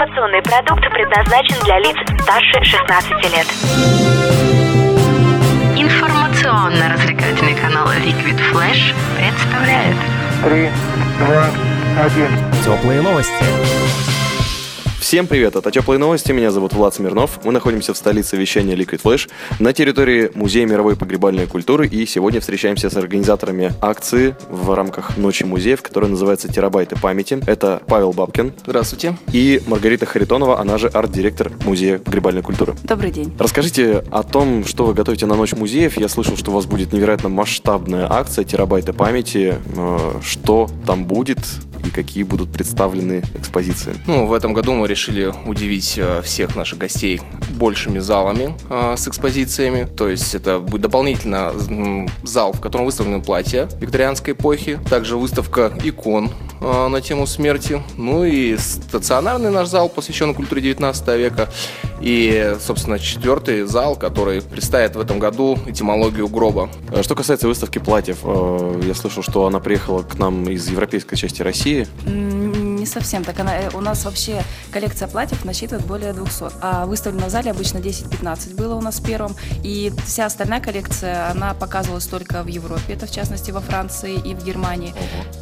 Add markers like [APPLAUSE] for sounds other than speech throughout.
Информационный продукт предназначен для лиц старше 16 лет. Информационно-развлекательный канал Liquid Flash представляет Три, два, один. Теплые новости. Всем привет, это Теплые новости, меня зовут Влад Смирнов. Мы находимся в столице вещания Liquid Flash на территории Музея мировой погребальной культуры и сегодня встречаемся с организаторами акции в рамках Ночи музеев, которая называется «Терабайты памяти». Это Павел Бабкин Здравствуйте. и Маргарита Харитонова, она же арт-директор Музея погребальной культуры. Добрый день. Расскажите о том, что вы готовите на Ночь музеев. Я слышал, что у вас будет невероятно масштабная акция «Терабайты памяти». Э, Что там будет и какие будут представлены экспозиции? Ну, в этом году мы решили удивить э, всех наших гостей большими залами э, с экспозициями. То есть это будет дополнительно зал, в котором выставлены платья викторианской эпохи. Также выставка икон э, на тему смерти. Ну и стационарный наш зал, посвященный культуре 19 века. И, собственно, четвертый зал, который представит в этом году этимологию гроба. Что касается выставки платьев, я слышал, что она приехала к нам из европейской части России. Не совсем так. Она, э, у нас вообще коллекция платьев насчитывает более 200. А выставлено в зале обычно 10-15 было у нас в первом. И вся остальная коллекция, она показывалась только в Европе. Это в частности во Франции и в Германии.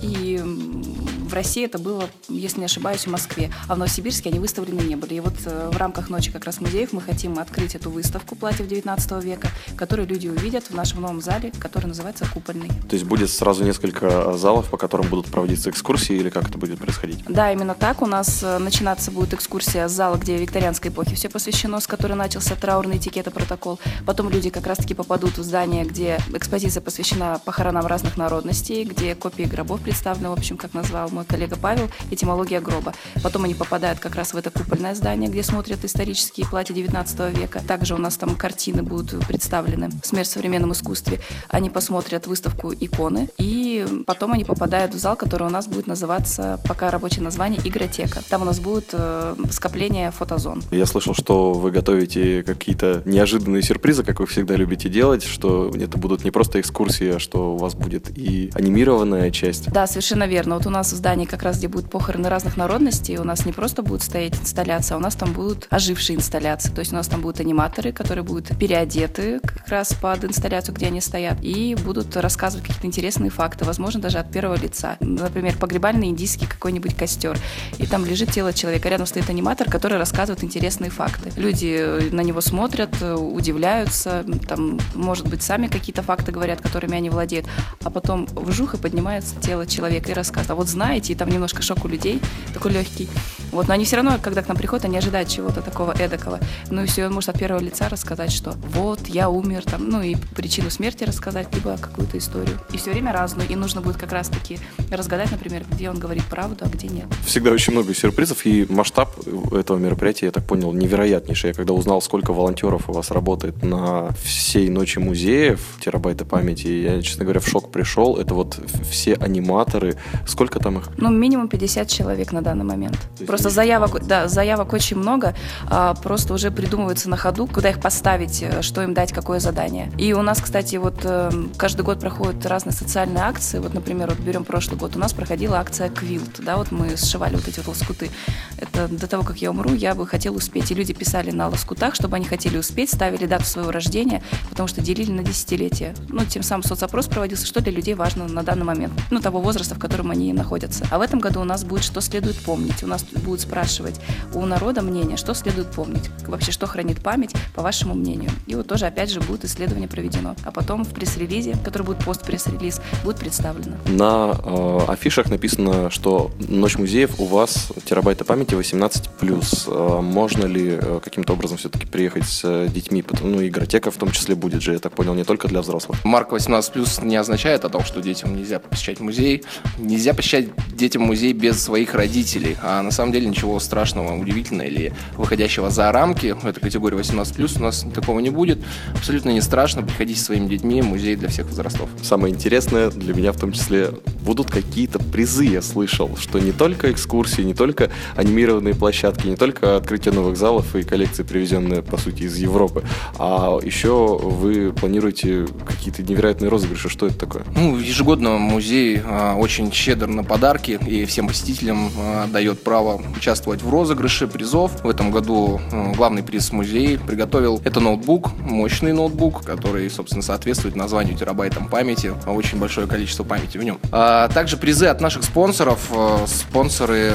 И м, в России это было, если не ошибаюсь, в Москве. А в Новосибирске они выставлены не были. И вот э, в рамках ночи как раз музеев мы хотим открыть эту выставку платьев 19 века, которую люди увидят в нашем новом зале, который называется «Купольный». То есть будет сразу несколько залов, по которым будут проводиться экскурсии или как это будет происходить? Да, именно так. У нас э, начинаться будет экскурсия с зала, где викторианской эпохе все посвящено, с которой начался траурный этикет и протокол. Потом люди как раз-таки попадут в здание, где экспозиция посвящена похоронам разных народностей, где копии гробов представлены, в общем, как назвал мой коллега Павел, этимология гроба. Потом они попадают как раз в это купольное здание, где смотрят исторические платья 19 века. Также у нас там картины будут представлены «Смерть в современном искусстве». Они посмотрят выставку иконы, и потом они попадают в зал, который у нас будет называться, пока рабочее название, «Игротека». Там у нас будет э, скопление фотозон. Я слышал, что вы готовите какие-то неожиданные сюрпризы, как вы всегда любите делать, что это будут не просто экскурсии, а что у вас будет и анимированная часть. Да, совершенно верно. Вот у нас в здании как раз, где будут похороны разных народностей, у нас не просто будет стоять инсталляция, а у нас там будут ожившие инсталляции. То есть у нас там будут аниматоры, которые будут переодеты как раз под инсталляцию, где они стоят, и будут рассказывать какие-то интересные факты, возможно, даже от первого лица. Например, погребальный индийский какой-нибудь костер, и там лежит тело человека, рядом стоит аниматор, который рассказывает интересные факты. Люди э, на него смотрят, э, удивляются, там, может быть, сами какие-то факты говорят, которыми они владеют, а потом вжух и поднимается тело человека и рассказывает. А вот знаете, и там немножко шок у людей, такой легкий. Вот, но они все равно, когда к нам приходят, они ожидают чего-то такого эдакого. Ну и все, он может от первого лица рассказать, что вот, я умер, там, ну и причину смерти рассказать, либо какую-то историю. И все время разную. И нужно будет как раз-таки разгадать, например, где он говорит правду, а где нет. Всегда очень много сюрпризов, и масштаб этого мероприятия, я так понял, невероятнейший. Я когда узнал, сколько волонтеров у вас работает на всей ночи музеев, терабайты памяти, я, честно говоря, в шок пришел. Это вот все аниматоры. Сколько там их? Ну, минимум 50 человек на данный момент. Просто заявок, да, заявок очень много, а, просто уже придумывается на ходу, куда их поставить, э, что им дать, какое задание. И у нас, кстати, вот э, каждый год проходят разные социальные акции. Вот, например, вот берем прошлый год, у нас проходила акция Квилт, да, вот мы сшивали вот эти вот лоскуты. Это до того, как я умру, я бы хотела успеть. И люди писали на лоскутах, чтобы они хотели успеть, ставили дату своего рождения, потому что делили на десятилетия. Ну, тем самым соцопрос проводился, что для людей важно на данный момент, ну, того возраста, в котором они находятся. А в этом году у нас будет, что следует помнить. У нас будут спрашивать у народа мнение, что следует помнить, вообще, что хранит память, по вашему мнению. И вот тоже, опять же, будет исследование проведено. А потом в пресс-релизе, который будет пост-пресс-релиз, будет представлено. На э, афишах написано, что Ночь музеев у вас терабайта памяти 18+. Э, можно ли э, каким-то образом все-таки приехать с э, детьми? Потому- Ну, игротека в том числе будет же, я так понял, не только для взрослых. Марк 18+, не означает о том, что детям нельзя посещать музей. Нельзя посещать детям музей без своих родителей. А на самом деле ничего страшного, удивительного или выходящего за рамки этой категории 18+, у нас такого не будет. Абсолютно не страшно. Приходите со своими детьми. Музей для всех возрастов. Самое интересное для меня меня в том числе, будут какие-то призы, я слышал, что не только экскурсии, не только анимированные площадки, не только открытие новых залов и коллекции, привезенные, по сути, из Европы, а еще вы планируете какие-то невероятные розыгрыши. Что это такое? Ну, ежегодно музей а, очень щедр на подарки и всем посетителям а, дает право участвовать в розыгрыше призов. В этом году а, главный приз музея приготовил это ноутбук, мощный ноутбук, который, собственно, соответствует названию терабайтам памяти. Очень большое количество памяти в нем. А также призы от наших спонсоров. А, спонсоры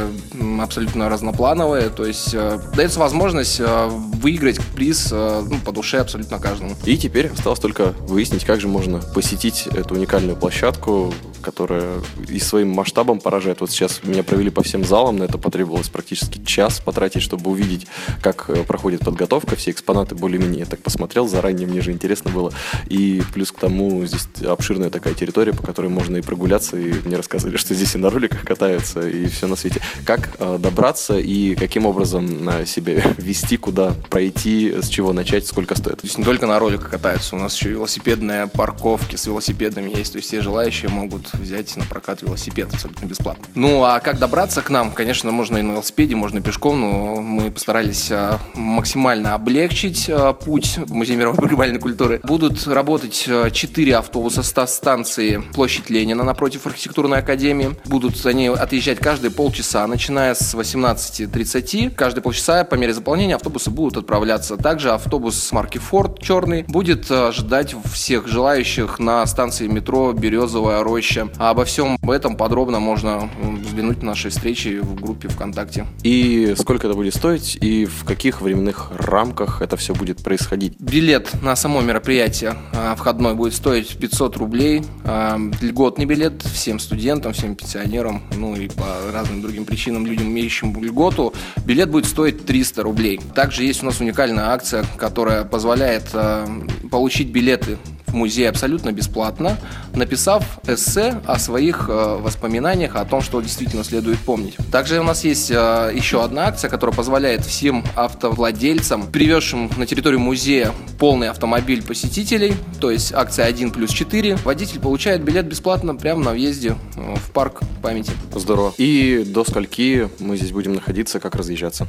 абсолютно разноплановые, то есть дается возможность выиграть приз ну, по душе абсолютно каждому. И теперь осталось только выяснить, как же можно посетить эту уникальную площадку, которая и своим масштабом поражает. Вот сейчас меня провели по всем залам, на это потребовалось практически час потратить, чтобы увидеть, как э, проходит подготовка. Все экспонаты более-менее я так посмотрел заранее, мне же интересно было. И плюс к тому здесь обширная такая территория, по которой можно и прогуляться, и мне рассказывали, что здесь и на роликах катаются, и все на свете. Как э, добраться и каким образом э, себя [LAUGHS] вести, куда пройти, с чего начать, сколько стоит? То есть не только на роликах катаются, у нас еще велосипедные парковки с велосипедами есть, то есть все желающие могут взять на прокат велосипед абсолютно бесплатно. Ну а как добраться к нам? Конечно, можно и на велосипеде, можно и пешком, но мы постарались а, максимально облегчить а, путь в Музей мировой погребальной культуры. Будут работать а, четыре автобуса со станции Площадь Ленина напротив архитектурной академии. Будут они отъезжать каждые полчаса, начиная с 18.30. Каждые полчаса по мере заполнения автобусы будут отправляться. Также автобус марки Ford черный будет а, ждать всех желающих на станции метро Березовая роща. А обо всем этом подробно можно взглянуть на нашей встречи в группе ВКонтакте. И сколько это будет стоить, и в каких временных рамках это все будет происходить? Билет на само мероприятие а, входной будет стоить 500 рублей. А, Льготный билет всем студентам, всем пенсионерам, ну и по разным другим причинам людям, имеющим льготу, билет будет стоить 300 рублей. Также есть у нас уникальная акция, которая позволяет а, получить билеты музей абсолютно бесплатно, написав эссе о своих э, воспоминаниях, о том, что действительно следует помнить. Также у нас есть э, еще одна акция, которая позволяет всем автовладельцам, привезшим на территорию музея полный автомобиль посетителей, то есть акция 1 плюс 4, водитель получает билет бесплатно прямо на въезде э, в парк памяти. Здорово. И до скольки мы здесь будем находиться, как разъезжаться?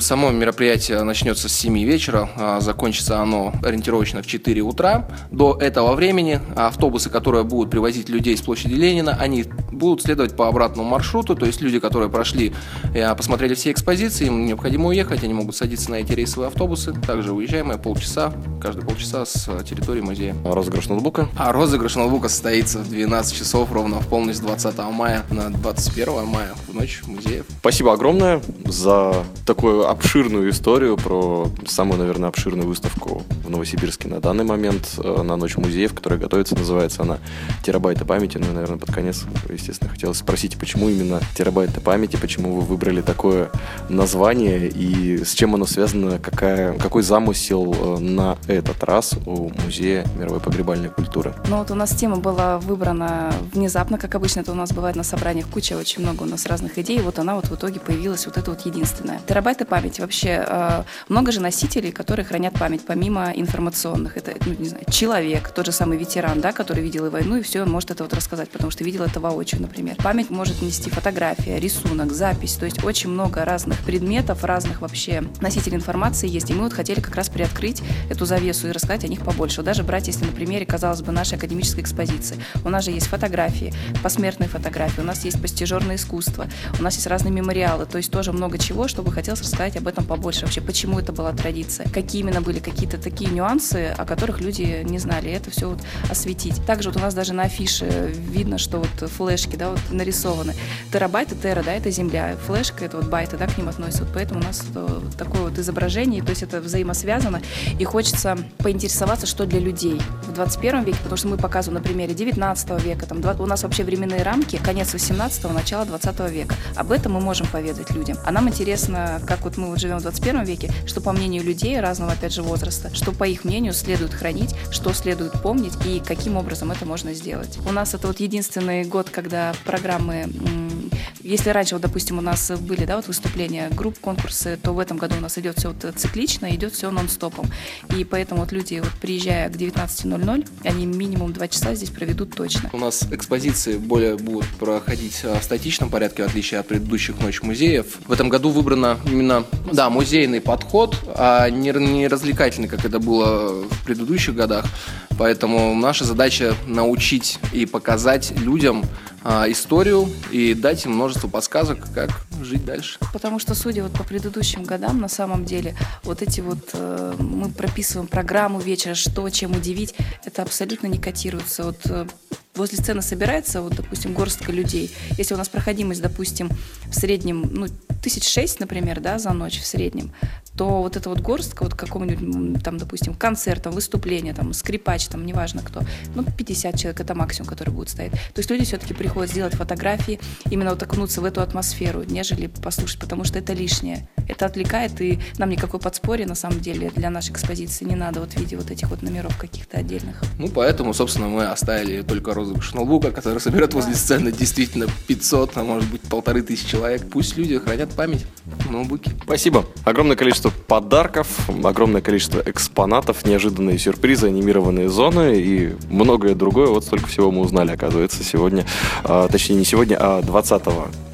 Само мероприятие начнется с 7 вечера, а закончится оно ориентировочно в 4 утра. До этого времени автобусы, которые будут привозить людей с площади Ленина, они будут следовать по обратному маршруту, то есть люди, которые прошли, э, посмотрели все экспозиции, им необходимо уехать, они могут садиться на эти рейсовые автобусы. Также уезжаем мы полчаса, каждые полчаса с территории музея. Розыгрыш ноутбука? А розыгрыш ноутбука состоится в 12 часов ровно в полночь с 20 мая на 21 мая в ночь музеев. Спасибо огромное за такую обширную историю про самую, наверное, обширную выставку в Новосибирске на данный момент э, на Ночь музеев, которая готовится, называется она «Терабайты памяти». Ну наверное, под конец, естественно, хотелось спросить, почему именно «Терабайты памяти», почему вы выбрали такое название и с чем оно связано, какая, какой замысел э, на этот раз у Музея мировой погребальной культуры? Ну вот у нас тема была выбрана внезапно, как обычно это у нас бывает на собраниях, куча, очень много у нас разных идей, вот она вот в итоге появилась вот эта вот единственная. Терабайты памяти. Вообще э, много же носителей, которые хранят память, помимо информационных. Это, ну, не знаю, человек, тот же самый ветеран, да, который видел и войну, и все, он может это вот рассказать, потому что видел это воочию, например. Память может нести фотография, рисунок, запись, то есть очень много разных предметов, разных вообще носителей информации есть, и мы вот хотели как раз приоткрыть эту завесу и рассказать о них побольше. Вот даже брать, если на примере, казалось бы, нашей академической экспозиции. У нас же есть фотографии, посмертные фотографии, у нас есть постижерное искусство, у нас есть разные мемориалы, то есть тоже много чего, чтобы хотелось рассказать об этом побольше. Вообще, почему это была традиция, какие именно были какие-то такие нюансы, о которых люди не знали, и это все вот осветить. Также вот у нас даже на афише видно, что вот флешки, да, вот нарисованы. Терабайт и тера, да, это земля, флешка это вот байты, да, к ним относятся, вот поэтому у нас э, такое вот изображение, то есть это взаимосвязано, и хочется поинтересоваться, что для людей в 21 веке, потому что мы показываем на примере 19 века, там, два- у нас вообще временные рамки, конец 18 начало 20 века. Об этом мы можем поведать людям. А нам интересно, как вот мы вот живем в 21 веке, что по мнению людей разного, опять же, возраста, что по их мнению следует хранить, что следует помнить и каким образом это можно сделать. У нас это вот единственный год, когда программы если раньше, вот, допустим, у нас были, да, вот выступления групп, конкурсы, то в этом году у нас идет все вот циклично, идет все нон-стопом. И поэтому вот люди, вот, приезжая к 19.00, они минимум два часа здесь проведут точно. У нас экспозиции более будут проходить в статичном порядке, в отличие от предыдущих ночь музеев. В этом году выбрано именно, да, музейный подход, а не, не развлекательный, как это было в предыдущих годах. Поэтому наша задача научить и показать людям а, историю и дать им множество подсказок, как жить дальше. Потому что, судя вот по предыдущим годам, на самом деле, вот эти вот э, мы прописываем программу вечера, что, чем удивить, это абсолютно не котируется. Вот э, возле сцены собирается, вот, допустим, горстка людей. Если у нас проходимость, допустим, в среднем, ну, тысяч шесть, например, да, за ночь в среднем, то вот эта вот горстка, вот какому-нибудь, там, допустим, концертом, выступление, там, скрипач, там, неважно кто, ну, 50 человек, это максимум, который будет стоять. То есть люди все-таки приходят сделать фотографии, именно вот окунуться в эту атмосферу, нежели послушать, потому что это лишнее. Это отвлекает, и нам никакой подспорья, на самом деле, для нашей экспозиции не надо вот в виде вот этих вот номеров каких-то отдельных. Ну, поэтому, собственно, мы оставили только розыгрыш ноутбука, который соберет возле сцены действительно 500, а может быть, полторы тысячи человек. Пусть люди хранят память в ноутбуке. Спасибо. Огромное количество подарков, огромное количество экспонатов, неожиданные сюрпризы, анимированные зоны и многое другое. Вот столько всего мы узнали, оказывается, сегодня. А, точнее, не сегодня, а 20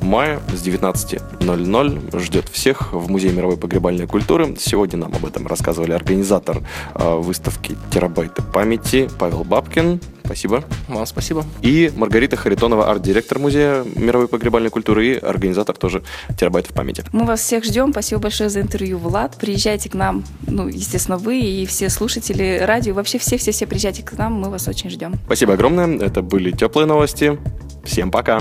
мая с 19.00 ждет всех в Музее мировой погребальной культуры. Сегодня нам об этом рассказывали организатор а, выставки «Терабайты памяти» Павел Бабкин. Спасибо. Вам спасибо. И Маргарита Харитонова, арт-директор Музея мировой погребальной культуры и организатор тоже терабайтов памяти. Мы вас всех ждем. Спасибо большое за интервью, Влад. Приезжайте к нам, ну, естественно, вы и все слушатели радио. Вообще все-все-все приезжайте к нам. Мы вас очень ждем. Спасибо огромное. Это были теплые новости. Всем пока